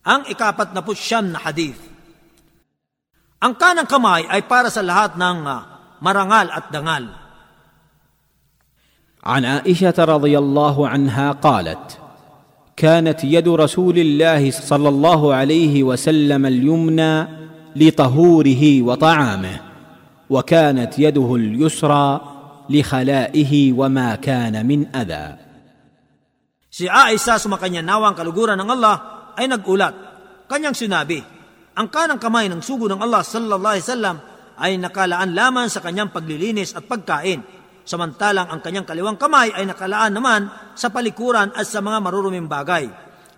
Ang ikapat na po na hadith. Ang kanang kamay ay para sa lahat ng ah, marangal at dangal. عن عائشة رضي الله عنها قالت: كانت يد رسول الله صلى الله عليه وسلم اليمنى لطهوره وطعامه، وكانت يده اليسرى لخلائه وما كان من أذى. سي عائشة سمكن ينوى ان الله ay nagulat. Kanyang sinabi, ang kanang kamay ng sugo ng Allah sallallahu alaihi wasallam ay nakalaan lamang sa kanyang paglilinis at pagkain. Samantalang ang kanyang kaliwang kamay ay nakalaan naman sa palikuran at sa mga maruruming bagay.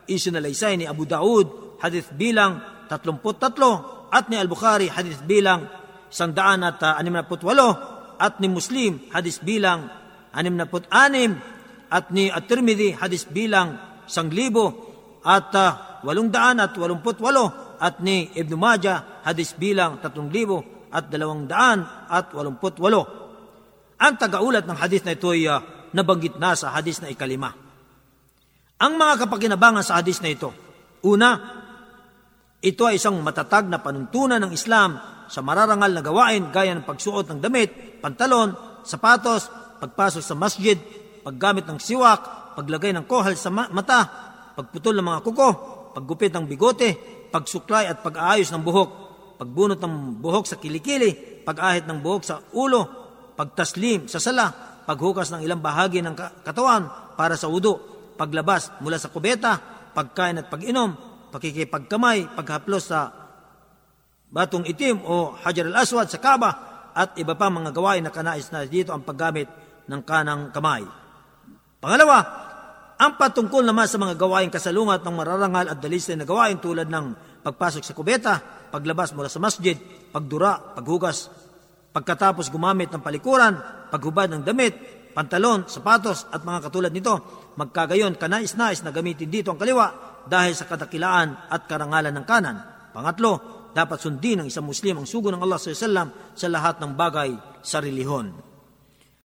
Isinalaysay ni Abu Daud, hadith bilang 33, at ni Al-Bukhari, hadith bilang 168, at ni Muslim, hadith bilang 66, at ni At-Tirmidhi hadis bilang sang libo at uh, walong daan at walumput walo at ni Ibn Majah hadis bilang tatlong libo at dalawang daan at walumput walo. Ang tagaulat ng hadis na ito ay uh, nabanggit na sa hadis na ikalima. Ang mga kapakinabangan sa hadis na ito, una, ito ay isang matatag na panuntunan ng Islam sa mararangal na gawain gaya ng pagsuot ng damit, pantalon, sapatos, pagpasok sa masjid, paggamit ng siwak, paglagay ng kohal sa mata, pagputol ng mga kuko, paggupit ng bigote, pagsuklay at pag-aayos ng buhok, pagbunot ng buhok sa kilikili, pag-ahit ng buhok sa ulo, pagtaslim sa sala, paghukas ng ilang bahagi ng katawan para sa udo, paglabas mula sa kubeta, pagkain at pag-inom, pakikipagkamay, paghaplos sa batong itim o hajar al-aswad sa kaba, at iba pa mga gawain na kanais na dito ang paggamit ng kanang kamay. Pangalawa, ang patungkol naman sa mga gawain kasalungat ng mararangal at dalisay na gawain tulad ng pagpasok sa kubeta, paglabas mula sa masjid, pagdura, paghugas, pagkatapos gumamit ng palikuran, paghubad ng damit, pantalon, sapatos at mga katulad nito, magkagayon kanais-nais na gamitin dito ang kaliwa dahil sa kadakilaan at karangalan ng kanan. Pangatlo, dapat sundin ng isang Muslim ang sugo ng Allah sa lahat ng bagay sa relihon.